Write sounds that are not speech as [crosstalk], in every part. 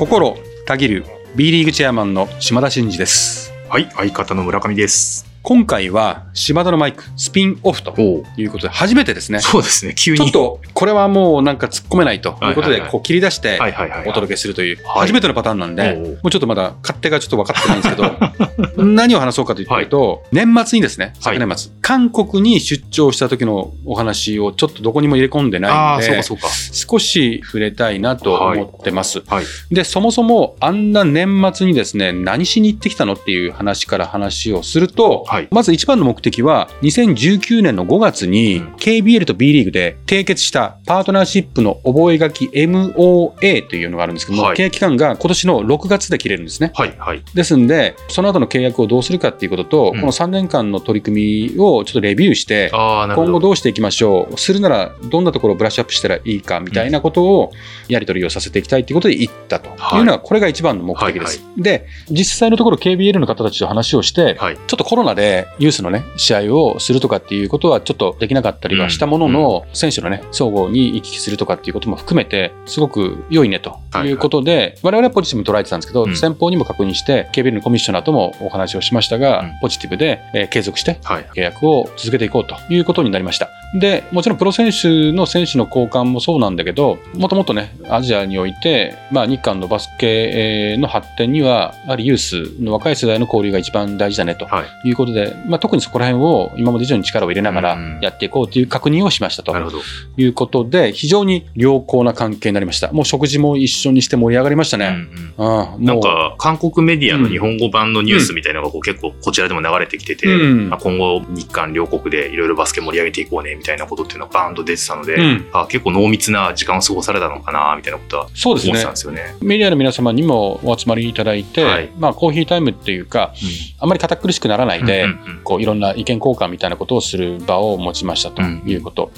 心たぎる B リーグチェアマンの島田真二ですはい、相方の村上です。今回は島田のマイクスピンオフとおいうことで初めてですねそうですね、急に。ちょっとこれはもうなんか突っ込めないということでこう切り出して。お届けするというはい初めてのパターンなんでもうちょっとまだ勝手がちょっと分かってないんですけど [laughs] 何を話そうかというと年末にですね昨年末韓国に出張した時のお話をちょっとどこにも入れ込んであないんあ、そうで。少し触れたいなと思ってます。はい。で、そもそもあんな年末にですね、何しに行ってきたのっていう話から話をすると、はい。まず一番の目的は、2019年の5月にうん KBL と B リーグで締結したパートナーシップの覚書 MOA というのがあるんですけども、はい契約期間が今年の6月で切れるんですね。はい。はい。ですんで、その後の契約をどうするかっていうことと、うんこの3年間の取り組みをちょっとレビューして。今後どうしていきましょうするならどんなところをブラッシュアップしたらいいかみたいなことをやり取りをさせていきたいということで行ったというのがこれが一番の目的です。で実際のところ KBL の方たちと話をして、はい。ちょっとコロナでユースのね試合をするとかっていうことはちょっとできなかったりはしたものの、選手のね総合に行き来するとかっていうことも含めてすごく良いねということで、我々はポジティブに捉えてたんですけど、うん先方にも確認して KBL のコミッショナーともお話をしましたが、うんポジティブで、えー継続してはい。契約を続けていこうということになりました。で、もちろんプロ選手の選手の交換もそうなんだけど、もともとね、アジアにおいて、まあ、日韓のバスケの発展には、やはりユースの若い世代の交流が一番大事だねとはい。いうことで、まあ、特にそこら辺を今まで以上に力を入れながらうんやっていこうという確認をしましたとなるほど。いうことで、非常に良好な関係になりました。もう食事も一緒にして盛り上がりましたうんうね。んうん、もうなんか、韓国メディアの日本語版のニュースみたいなのがこう結構こちらでも流れてきてて、うんまあ今後日韓両国でいろいろバスケ盛り上げていこうねみたいなことっていうのがバーンと出てたので、うんあ結構濃密な時間を過ごされたのかなみたいなことはそうですね思ってたん。ですよね。メディアの皆様にもお集まりいただいて、はいまあ、コーヒータイムっていうか、あまり堅苦しくならないで、こういろんな意見交換みたいなことをする場を持ちましたとうんいうこと、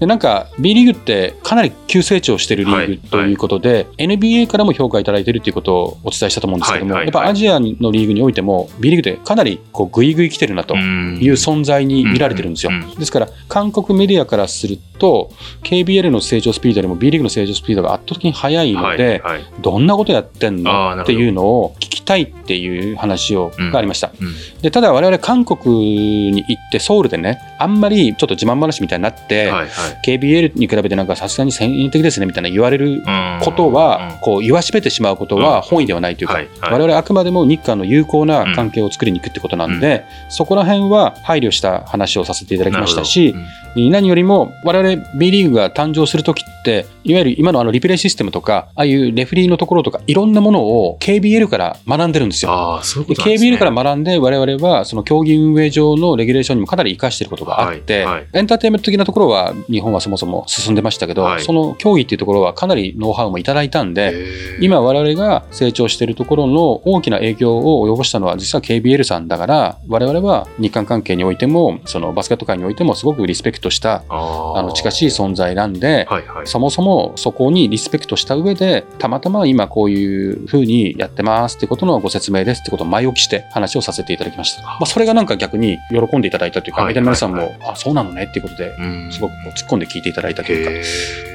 でなんか B リーグってかなり急成長しているリーはいグということで、NBA からも評価いただいているということをお伝えしたと思うんですけども、はいはいやっぱアジアのリーグにおいても B リーグでかなりこうグイグイ来てるなとうん。いう存在に見られてるんですよ。ですから韓国メディアからすると KBL の成長スピードよりも B リーグの成長スピードが圧倒的に速いので、はいはい。どんなことやってんの？っていうのを聞きたいっていう話を、うんがありました。うんでただ我々韓国に行ってソウルでねあんまりちょっと自慢話みたいになって、はいはい。KBL に比べてなんかさすがに先進的ですねみたいな言われるうんことは、うん。こう言わしめてしまうことは本意ではないというか、はいはい。我々あくまでも日韓の有効な関係を作りに行くってことなんで、そこら辺は配慮した話をさせていただきましたし、何よりも我々 B リーグが誕生するときっていわゆる今のあのリプレイシステムとかああいうレフリーのところとかいろんなものを KBL から学んでるんですよ。ああ、そういうでことなんですね。KBL から学んで我々はその競技運営上のレギュレーションにもかなり活かしていることがあって、はいはいエンターテインメント的なところは日本はそもそも進んでましたけど、はいその競技っていうところはかなりノウハウもいただいたんで、今我々が成長しているところの大きな影響を及ぼしたのは実は KBL さんだから我々は日韓関係においてもそのバスケット界においてもすごくリスペクトしたあの近しい存在なんで、はいはい。そもそもそこにリスペクトした上でたまたま今こういうふうにやってますってことのご説明ですってことを前置きして話をさせていただきました、まあ、それがなんか逆に喜んでいただいたというか、はいメディアの皆さんも、はいあそうなのねっていうことでうん。すごくこう突っ込んで聞いていただいたというかへ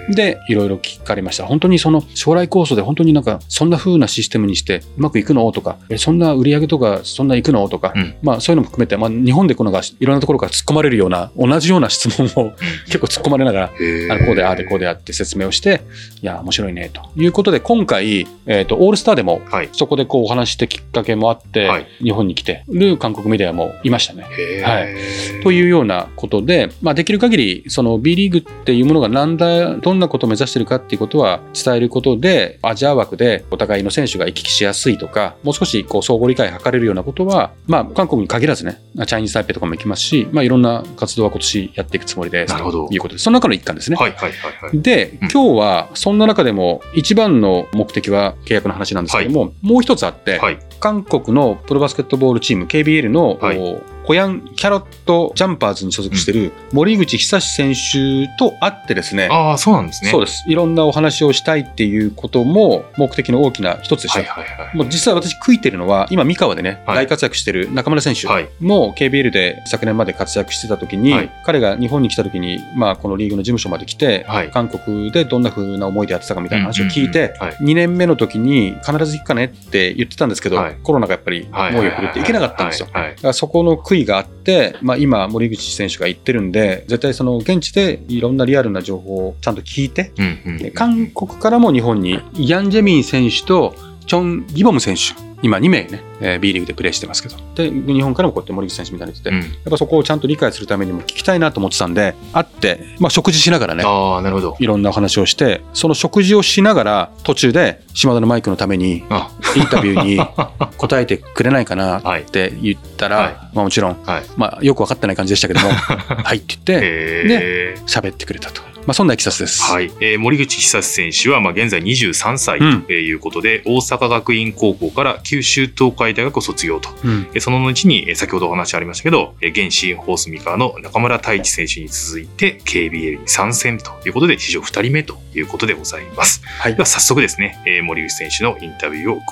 で、いろいろ聞かれました。本当にその将来構想で本当になんかそんな風なシステムにしてうまくいくの？とか、えそんな売り上げとかそんないくの？とか、うん。まあそういうのも含めて、まあ日本でこのがいろんなところから突っ込まれるような同じような質問を [laughs] 結構突っ込まれながら、ー。あのこうでああでこうであって説明をして、いや、面白いねと。いうことで、今回、えー、とオールスターでもはい。そこでこうお話してきっかけもあって、はい。日本に来てる韓国メディアもいましたね。はい。というようなことで、まあ、できる限りその B リーグっていうものがなんだどんなことを目指してるかっていうことは伝えることでアジア枠でお互いの選手が行き来しやすいとかもう少しこう相互理解を図れるようなことは、まあ、韓国に限らずねチャイニーズ・タイペイとかも行きますし、まあ、いろんな活動は今年やっていくつもりですなるほど。ということですその中の一環ですね。はいはいはいはい。で、うん今日はそんな中でも一番の目的は契約の話なんですけども、もう一つあって、はい。韓国のプロバスケットボールチーム KBL の、はいおホヤンキャロットジャンパーズに所属している森口久志選手と会ってですね、ああ、そうなんですね。そうです。いろんなお話をしたいっていうことも目的の大きな一つでした。はいはいはい。もう実際私食いてるのは、今三河でね、はい大活躍してる中村選手はいも KBL で昨年まで活躍してた時に、はい彼が日本に来た時に、まあこのリーグの事務所まで来て、はい韓国でどんな風な思いでやってたかみたいな話を聞いて、うんうんうんはい2年目の時に必ず行くかねって言ってたんですけど、はいコロナがやっぱりはい猛威を振るって行けなかったんですよ。そこの悔いがあって、まあ、今、森口選手が言ってるんで、絶対その現地でいろんなリアルな情報をちゃんと聞いて、うんうんうん韓国からも日本にヤン・ジェミン選手とチョン・ギボム選手、今2名ね、えー B リーグでプレーしてますけど、で日本からもこうやって森口選手みたいに言ってて、うん。やっぱそこをちゃんと理解するためにも聞きたいなと思ってたんで、会って、まあ、食事しながらね、ああ、なるほど。いろんなお話をして、その食事をしながら、途中で島田のマイクのためにあインタビューに [laughs] 答えてくれないかなはいって言ったら、はいまあ、もちろん、はい。まあ、よく分かってない感じでしたけども、[laughs] はいって言って、えー喋ってくれたと。まあ、そんないきさつです。はい、えー森口久志選手は、まあ、現在23歳うんということで、大阪学院高校から九州東海大学を卒業と。うんえーその後に、えー先ほどお話ありましたけど、えー現シンホースミカーの中村太一選手に続いて KBL に参戦ということで、史上2人目ということでございます。はいでは早速ですね、えー森口選手のインタビューをお聞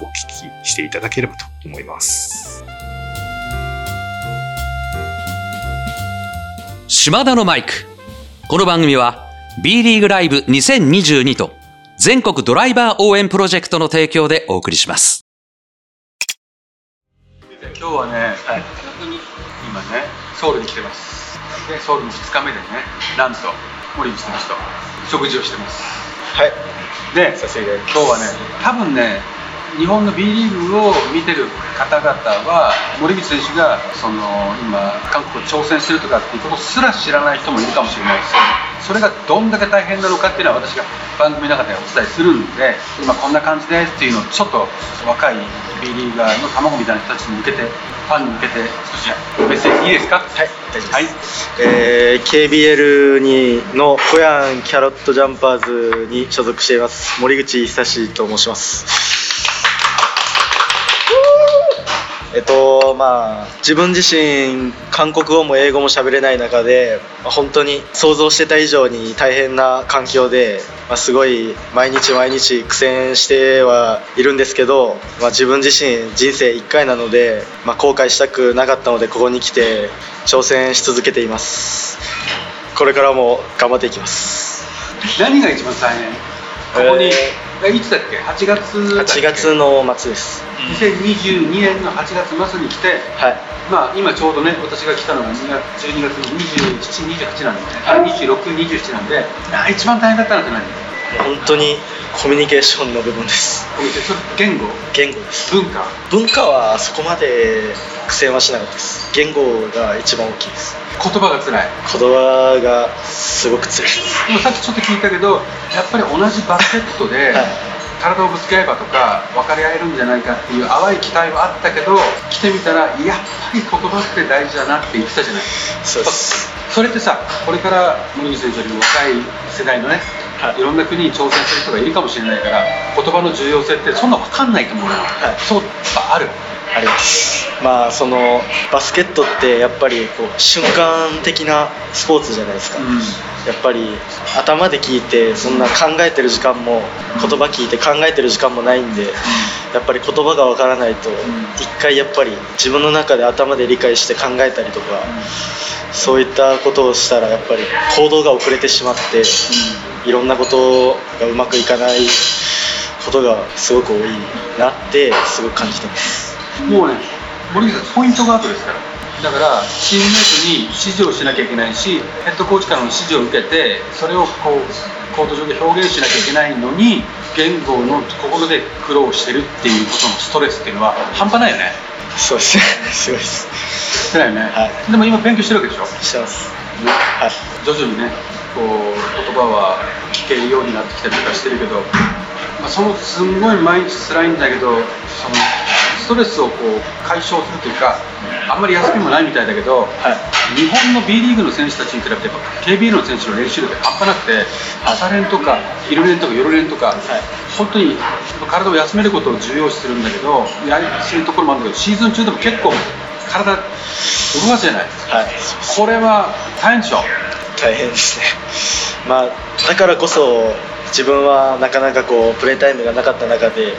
きしていただければと思います。島田のマイク。この番組は B リーグライブ2022と全国ドライバー応援プロジェクトの提供でお送りします。今日はね、今ね、ソウルに来てます。で、ソウルの2日目でね、なんと森口選手と食事をしてます。はい、で。今日はね、多分ね、日本の B リーグを見てる方々は、森口選手がその今、韓国に挑戦してるとかっていうことすら知らない人もいるかもしれないですそれがどんだけ大変なのかっていうのは私が番組の中でお伝えするんで、今こんな感じですっていうのをちょっと若い B リーガーの卵みたいな人たちに向けて、ファンに向けて少しメッセージいいですか？はい。はい。えー KBL にのホヤンキャロットジャンパーズに所属しています森口久志と申します。えっとまあ自分自身韓国語も英語も喋れない中で、まあ本当に想像してた以上に大変な環境で、まあ、すごい毎日毎日苦戦してはいるんですけど、まあ、自分自身人生1回なので、まあ、後悔したくなかったのでここに来て挑戦し続けています。これからも頑張っていきます。何が一番大変？ここに、ええいつだっけ ?8 月だっけ？8月の末です。2022年の8月末に来て、はい。まあ、今ちょうどね、私が来たのが2月12月の27、28なんでね、あ26、27なんで、あ一番大変だったのって何？本当にコミュニケーションの部分です。言語、言語です。文化、文化はそこまで苦戦はしなかったです。言語が一番大きいです言葉が辛い。言葉がすごく強いでもさっきちょっと聞いたけど、やっぱり同じバスケットで、はい。体をぶつけ合えばとか分かり合えるんじゃないかっていう淡い期待はあったけど来てみたらやっぱり言葉って大事だなって言ってたじゃない。そうです。それってさこれから森口選手よりも若い世代のね、はい。い、ろんな国に挑戦する人がいるかもしれないから言葉の重要性ってそんな分かんないと思うのよ、はい。そうああるあります。まあそのバスケットってやっぱりこう瞬間的なスポーツじゃないですか、やっぱり頭で聞いてそんな考えてる時間も言葉聞いて考えてる時間もないんでやっぱり言葉がわからないと一回やっぱり自分の中で頭で理解して考えたりとかそういったことをしたらやっぱり行動が遅れてしまっていろんなことがうまくいかないことがすごく多いなってすごく感じてますもうね森口さんポイントガードですから。だからチームメートに指示をしなきゃいけないしヘッドコーチからの指示を受けてそれをこうコート上で表現しなきゃいけないのに言語の心で苦労してるっていうことのストレスっていうのは半端ないよね。そうですね。すごいです。してないよね、はでも今勉強してるわけでしょ、してます。ねはい。徐々にねこう言葉は聞けるようになってきたりとかしてるけど、まあ、そのすんごい毎日辛いんだけどそのストレスをこう解消するというかあんまり休みもないみたいだけど、はい。日本の B リーグの選手たちに比べてやっぱ KBL の選手の練習量が半端なくて朝練とか昼練とか夜練とか、本当に体を休めることを重要視するんだけどやりするところもあるんだけどシーズン中でも結構体動かすじゃない。はい。これは大変でしょ？大変ですね。まあだからこそ自分はなかなかこうプレータイムがなかった中で、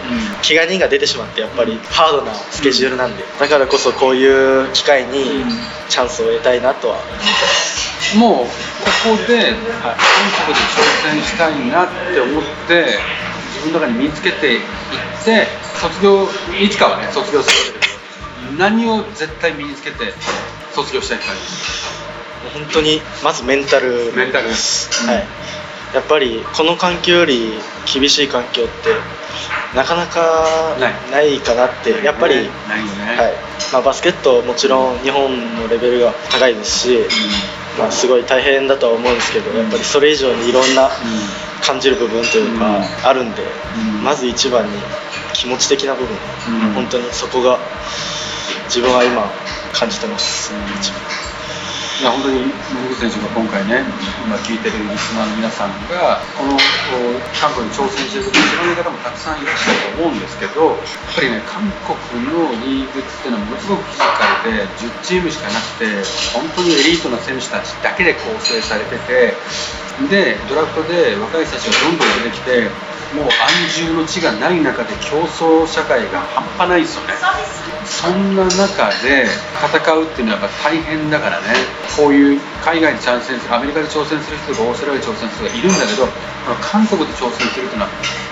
怪我人が出てしまってやっぱりハードなスケジュールなんで、だからこそこういう機会にチャンスを得たいなとは思ってます。もうここで韓国で挑戦したいなって思って自分の中に身につけていって卒業いつかはね卒業するわけです何を絶対身につけて卒業したいって感じもう本当にまずメンタルメンタル。です、はいやっぱりこの環境より厳しい環境ってなかなかない。かなってやっぱり、はい。まあ、バスケットもちろん日本のレベルが高いですし、まあ、すごい大変だとは思うんですけどやっぱりそれ以上にいろんな感じる部分というかあるんで、うん。まず一番に気持ち的な部分、うん。本当にそこが自分は今感じてます、一番いや本当に森口選手が今回ね今聞いてるリスナーの皆さんがこの韓国に挑戦してる知らない方もたくさんいらっしゃると思うんですけどやっぱりね韓国のリーグっていうのはものすごくフィジカルで10チームしかなくて本当にエリートな選手たちだけで構成されててでドラフトで若い選手がどんどん出てきてもう安住の地がない中で競争社会が半端ないですよね。そんな中で戦うっていうのはやっぱ大変だからねこういう海外で挑戦するアメリカで挑戦する人とかオーストラリアで挑戦する人がいるんだけどこの韓国で挑戦するっていうのは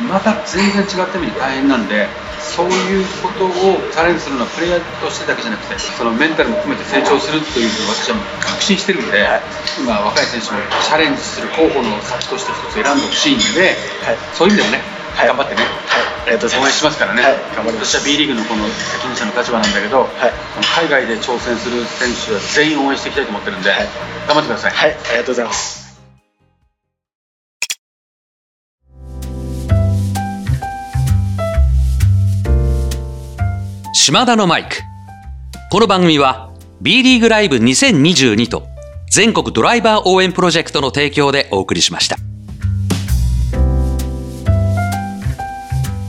また全然違った意味で大変なんでそういうことをチャレンジするのはプレイヤーとしてだけじゃなくてそのメンタルも含めて成長するというのを私は確信してるんで、今若い選手もチャレンジする候補の先として一つ選んでほしいんで、はい。そういう意味でもね、はい。頑張ってねりがとうござい応援ます。しますからね、はい。頑張ります私は B リーグのこの責任者の立場なんだけど、はい海外で挑戦する選手は全員応援していきたいと思ってるんで、はい。頑張ってください。はい、ありがとうございます。島田のマイク。この番組は B リーグライブ2022と全国ドライバー応援プロジェクトの提供でお送りしました。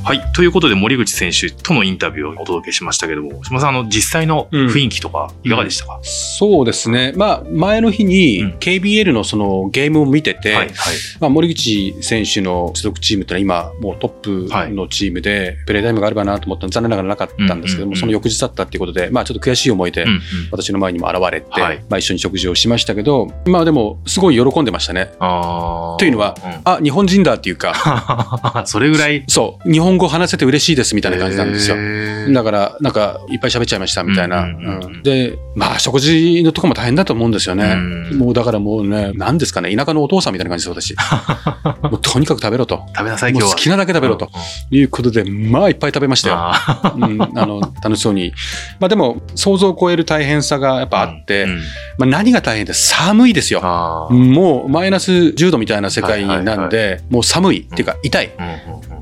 はい。ということで、森口選手とのインタビューをお届けしましたけども、島田さん、あの、実際の雰囲気とか、いかがでしたか、そうですね、まあ、前の日にうん。KBL のそのゲームを見てて、はい、はい。まあ、森口選手の所属チームってのは今、もうトップのチームで、プレータイムがあればなと思ったら残念ながらなかったんですけども、うんうんうん。その翌日だったっていうことで、まあ、ちょっと悔しい思いで、うんうん。私の前にも現れて、はい。まあ、一緒に食事をしましたけど、まあでも、すごい喜んでましたね。というのは、うん。あ、日本人だっていうか、[laughs] それぐらい？そう、日本語話せて嬉しいですみたいな感じなんですよ。だから、なんか、いっぱい喋っちゃいましたみたいな。で、まあ、食事のとこも大変だと思うんですよね。うんもう、だからもうね、何ですかね、田舎のお父さんみたいな感じです、私。[laughs] もう、とにかく食べろと。食べなさい、今日好きなだけ食べろということで、まあ、いっぱい食べましたよ。あの、楽しそうに。まあ、でも、想像を超える大変さがやっぱあって、うんまあ、何が大変で寒いですよ。もう、マイナス10度みたいな世界なんで、もう寒いっていうか、痛い。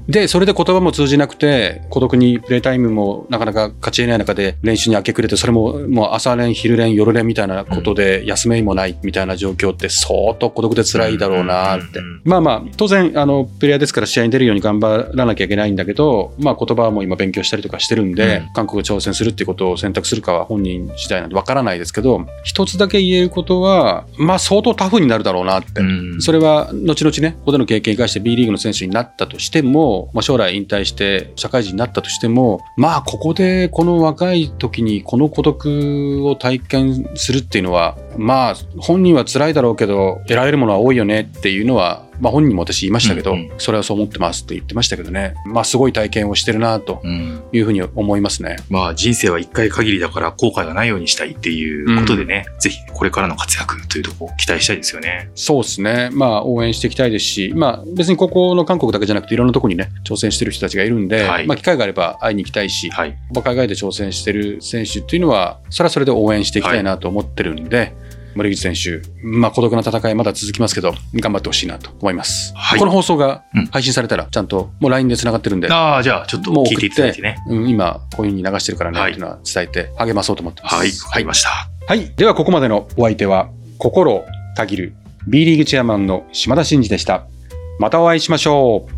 で、それで言葉も通じなくて、孤独にプレイタイムもなかなか勝ち得ない中で練習に明け暮れて、それももう朝練、昼練、夜練みたいなことで休めもないみたいな状況って相当孤独で辛いだろうなって。まあまあ、当然、あの、プレイヤーですから試合に出るように頑張らなきゃいけないんだけど、まあ言葉も今勉強したりとかしてるんで、うん韓国挑戦するっていうことを選択するかは本人次第なんでわからないですけど、一つだけ言えることは、まあ相当タフになるだろうなって。うんそれは後々ね、ここでの経験を生かして B リーグの選手になったとしても、まあ、将来引退して社会人になったとしても、まあ、ここでこの若い時にこの孤独を体験するっていうのは、まあ、本人は辛いだろうけど、得られるものは多いよねっていうのは、まあ、本人も私言いましたけど、うんうんそれはそう思ってますって言ってましたけどね、まあ、すごい体験をしてるなとうんいうふうに思いますね。まあ人生は一回限りだから後悔がないようにしたいっていうことでね、ぜひこれからの活躍というとこ期待したいですよね。そうですね。まあ、応援していきたいですし、まあ、別にここの韓国だけじゃなくて、いろんなところにね、挑戦してる人たちがいるんで、はいまあ、機会があれば会いに行きたいし、はい。まあ海外で挑戦してる選手っていうのは、それはそれで応援していきたいなと思ってるんで、森口選手、まあ、孤独な戦いまだ続きますけど、頑張ってほしいなと思います。はいこの放送がうん配信されたら、ちゃんともう LINE で繋がってるんで、ああ、じゃあちょっともう聞いていただいてね。うん、今、こういうふうに流してるからね、はいっていうのは伝えて励まそうと思ってます。はい、わかりました。はい。では、ここまでのお相手は、心をたぎる B リーグチェアマンの島田真二でした。またお会いしましょう。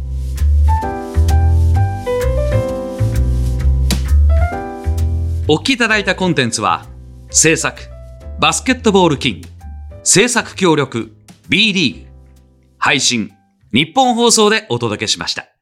お聞きいただいたコンテンツは制作、バスケットボールキング。制作協力、B リーグ。配信、日本放送でお届けしました。